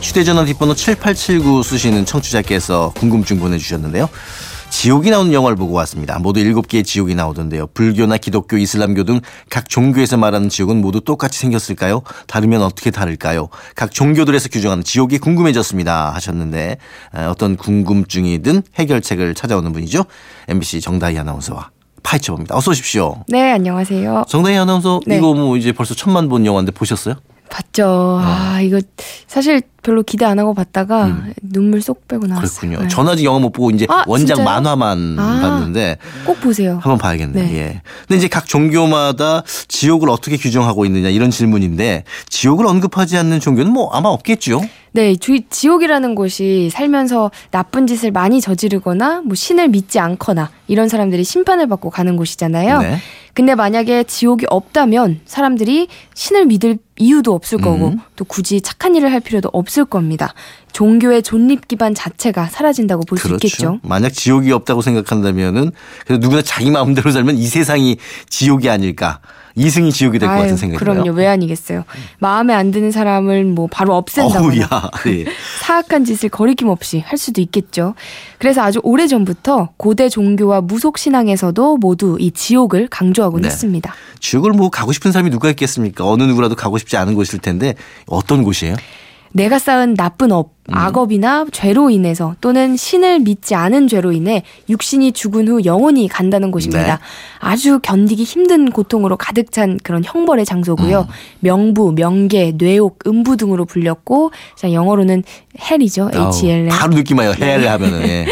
휴대전화 뒷번호 7879 쓰시는 청취자께서 궁금증 보내주셨는데요. 지옥이 나오는 영화를 보고 왔습니다. 모두 7개의 지옥이 나오던데요. 불교나 기독교, 이슬람교 등 각 종교에서 말하는 지옥은 모두 똑같이 생겼을까요? 다르면 어떻게 다를까요? 각 종교들에서 규정하는 지옥이 궁금해졌습니다. 하셨는데 어떤 궁금증이든 해결책을 찾아오는 분이죠. MBC 정다희 아나운서와 파헤쳐봅니다. 어서 오십시오. 네, 안녕하세요. 정다희 아나운서 네. 이거 뭐 이제 벌써 천만 본 영화인데 보셨어요? 봤죠. 아, 이거 사실 별로 기대 안 하고 봤다가 눈물 쏙 빼고 나왔어요. 음. 그렇군요. 네. 전 아직 영화 못 보고 이제 아, 원작 진짜요? 만화만 아. 봤는데 꼭 보세요. 한번 봐야겠네. 네. 예. 근데 이제 각 종교마다 지옥을 어떻게 규정하고 있느냐 이런 질문인데 지옥을 언급하지 않는 종교는 뭐 아마 없겠죠. 네, 주, 지옥이라는 곳이 살면서 나쁜 짓을 많이 저지르거나 뭐 신을 믿지 않거나 이런 사람들이 심판을 받고 가는 곳이잖아요. 네. 근데 만약에 지옥이 없다면 사람들이 신을 믿을 이유도 없을 거고 음. 또 굳이 착한 일을 할 필요도 없을 겁니다. 종교의 존립 기반 자체가 사라진다고 볼수 그렇죠. 있겠죠. 만약 지옥이 없다고 생각한다면은 그래서 누구나 자기 마음대로 살면 이 세상이 지옥이 아닐까. 이승이 지옥이 될 것 같은 생각이 그럼요. 들어요. 왜 아니겠어요. 마음에 안 드는 사람을 뭐 바로 없앤다거나. 예. 사악한 짓을 거리낌 없이 할 수도 있겠죠. 그래서 아주 오래 전부터 고대 종교와 무속 신앙에서도 모두 이 지옥을 강조하곤 네. 했습니다. 지옥을 뭐 가고 싶은 사람이 누가 있겠습니까? 어느 누구라도 가고 싶지 않은 곳일 텐데 어떤 곳이에요? 내가 쌓은 나쁜 업, 음. 악업이나 죄로 인해서 또는 신을 믿지 않은 죄로 인해 육신이 죽은 후 영원히 간다는 곳입니다. 네. 아주 견디기 힘든 고통으로 가득 찬 그런 형벌의 장소고요. 음. 명부, 명계, 뇌옥, 음부 등으로 불렸고 자, 영어로는 헬이죠. 아우, H-E-L. 바로 느낌 와요. 네. 해를 하면은. 예.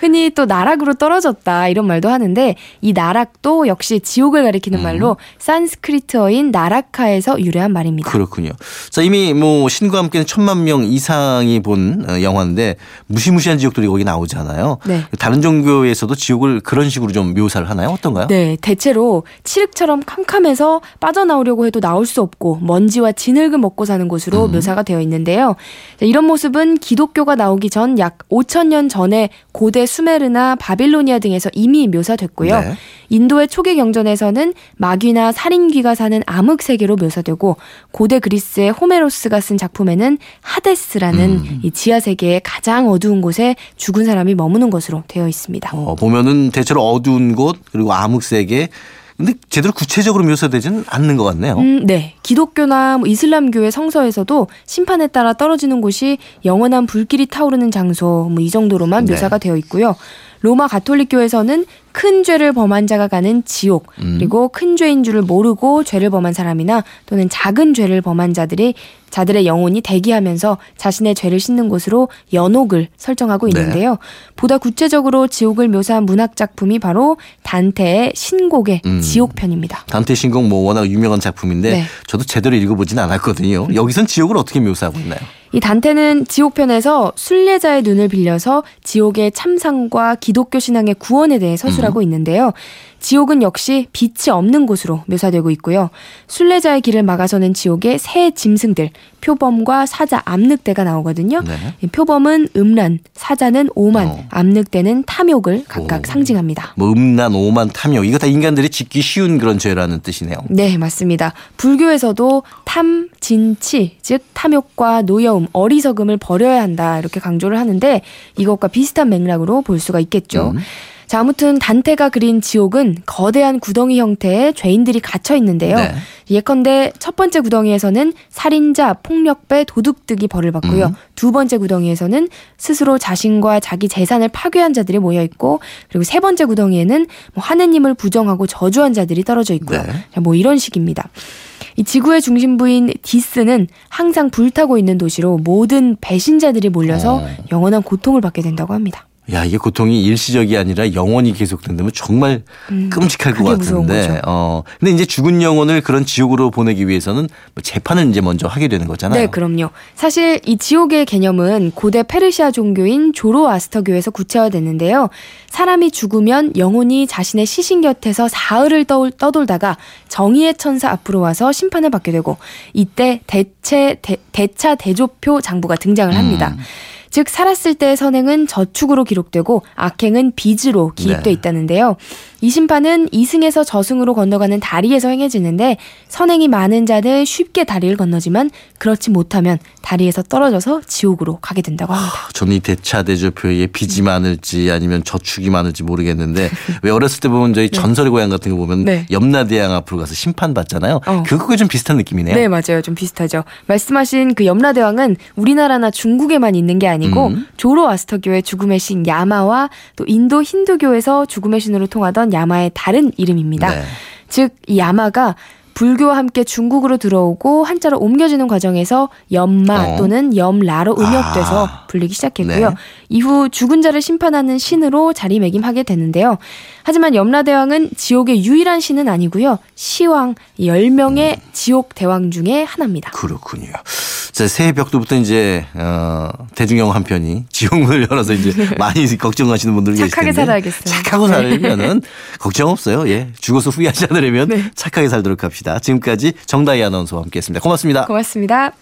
흔히 또 나락으로 떨어졌다 이런 말도 하는데 이 나락도 역시 지옥을 가리키는 음. 말로 산스크리트어인 나라카에서 유래한 말입니다. 그렇군요. 자, 이미 뭐 신과 함께는 천만 명 이상이 본 어, 영화인데 무시무시한 지옥들이 거기 나오잖아요. 네. 다른 종교에서도 지옥을 그런 식으로 좀 묘사를 하나요? 어떤가요? 네, 대체로 칠흑처럼 캄캄해서 빠져나오려고 해도 나올 수 없고 먼지와 진흙을 먹고 사는 곳으로 음. 묘사가 되어 있는데요. 자, 이런 모습은 기독교가 나오기 전 약 5천 년 전에 고대 수메르나 바빌로니아 등에서 이미 묘사됐고요. 네. 인도의 초기 경전에서는 마귀나 살인귀가 사는 암흑 세계로 묘사되고 고대 그리스의 호메로스가 쓴 작품에는 하데스라는 음. 이 지하 세계의 가장 어두운 곳에 죽은 사람이 머무는 것으로 되어 있습니다. 어, 보면은 대체로 어두운 곳 그리고 암흑 세계 근데 제대로 구체적으로 묘사되지는 않는 것 같네요. 음, 네. 기독교나 뭐 이슬람교의 성서에서도 심판에 따라 떨어지는 곳이 영원한 불길이 타오르는 장소 뭐 이 정도로만 네. 묘사가 되어 있고요. 로마 가톨릭교에서는 큰 죄를 범한 자가 가는 지옥 음. 그리고 큰 죄인 줄을 모르고 죄를 범한 사람이나 또는 작은 죄를 범한 자들이 자들의 영혼이 대기하면서 자신의 죄를 씻는 곳으로 연옥을 설정하고 네. 있는데요. 보다 구체적으로 지옥을 묘사한 문학 작품이 바로 단테의 신곡의 음. 지옥편입니다. 단테 신곡 뭐 워낙 유명한 작품인데 네. 저도 제대로 읽어보진 않았거든요. 여기선 지옥을 어떻게 묘사하고 있나요? 이 단테는 지옥편에서 순례자의 눈을 빌려서 지옥의 참상과 기독교 신앙의 구원에 대해 서술하고 있는데요. 지옥은 역시 빛이 없는 곳으로 묘사되고 있고요. 순례자의 길을 막아서는 지옥의 새 짐승들, 표범과 사자, 암늑대가 나오거든요. 네. 이 표범은 음란, 사자는 오만, 어. 암늑대는 탐욕을 각각 오. 상징합니다. 뭐 음란, 오만, 탐욕 이거 다 인간들이 짓기 쉬운 그런 죄라는 뜻이네요. 네, 맞습니다. 불교에서도 탐, 진, 치, 즉 탐욕과 노여움, 어리석음을 버려야 한다 이렇게 강조를 하는데 이것과 비슷한 맥락으로 볼 수가 있겠죠. 음. 자, 아무튼 단테가 그린 지옥은 거대한 구덩이 형태의 죄인들이 갇혀 있는데요. 네. 예컨대 첫 번째 구덩이에서는 살인자, 폭력배, 도둑득이 벌을 받고요. 음. 두 번째 구덩이에서는 스스로 자신과 자기 재산을 파괴한 자들이 모여 있고, 그리고 세 번째 구덩이에는 뭐 하느님을 부정하고 저주한 자들이 떨어져 있고요. 네. 자, 뭐 이런 식입니다. 이 지구의 중심부인 디스는 항상 불타고 있는 도시로 모든 배신자들이 몰려서 어. 영원한 고통을 받게 된다고 합니다. 야 이게 고통이 일시적이 아니라 영원히 계속된다면 정말 끔찍할 것 음, 그게 무서운 같은데. 어 근데 이제 죽은 영혼을 그런 지옥으로 보내기 위해서는 뭐 재판을 이제 먼저 하게 되는 거잖아요. 네, 그럼요. 사실 이 지옥의 개념은 고대 페르시아 종교인 조로아스터교에서 구체화됐는데요. 사람이 죽으면 영혼이 자신의 시신 곁에서 사흘을 떠, 떠돌다가 정의의 천사 앞으로 와서 심판을 받게 되고 이때 대체 대, 대차 대조표 장부가 등장을 합니다. 음. 즉 살았을 때의 선행은 저축으로 기록되고 악행은 빚으로 기입돼 네. 있다는데요. 이 심판은 이승에서 저승으로 건너가는 다리에서 행해지는데 선행이 많은 자는 쉽게 다리를 건너지만 그렇지 못하면 다리에서 떨어져서 지옥으로 가게 된다고 합니다. 저는 이 대차 대조표에 빚이 많을지 아니면 저축이 많을지 모르겠는데 왜 어렸을 때 보면 저희 전설의 고향 같은 거 보면 네. 염라대왕 앞으로 가서 심판 받잖아요. 어. 그거가 좀 비슷한 느낌이네요. 네, 맞아요. 좀 비슷하죠. 말씀하신 그 염라대왕은 우리나라나 중국에만 있는 게 아니고 음. 조로아스터교의 죽음의 신 야마와 또 인도 힌두교에서 죽음의 신으로 통하던 야마의 다른 이름입니다. 네. 즉, 이 야마가 불교와 함께 중국으로 들어오고 한자로 옮겨지는 과정에서 염마 어. 또는 염라로 음역돼서 아. 불리기 시작했고요. 네. 이후 죽은 자를 심판하는 신으로 자리매김하게 되는데요. 하지만 염라대왕은 지옥의 유일한 신은 아니고요. 시왕 10명의 지옥 대왕 중에 하나입니다. 그렇군요. 자, 새해 벽도부터 이제 어, 대중영화 한 편이 지옥문을 열어서 이제 많이 걱정하시는 분들 계실 착하게 텐데 살아야겠어요. 착하고 네. 살면은 걱정 없어요. 예, 죽어서 후회하지 않으려면 착하게 살도록 합시다. 지금까지 정다희 아나운서와 함께했습니다. 고맙습니다. 고맙습니다.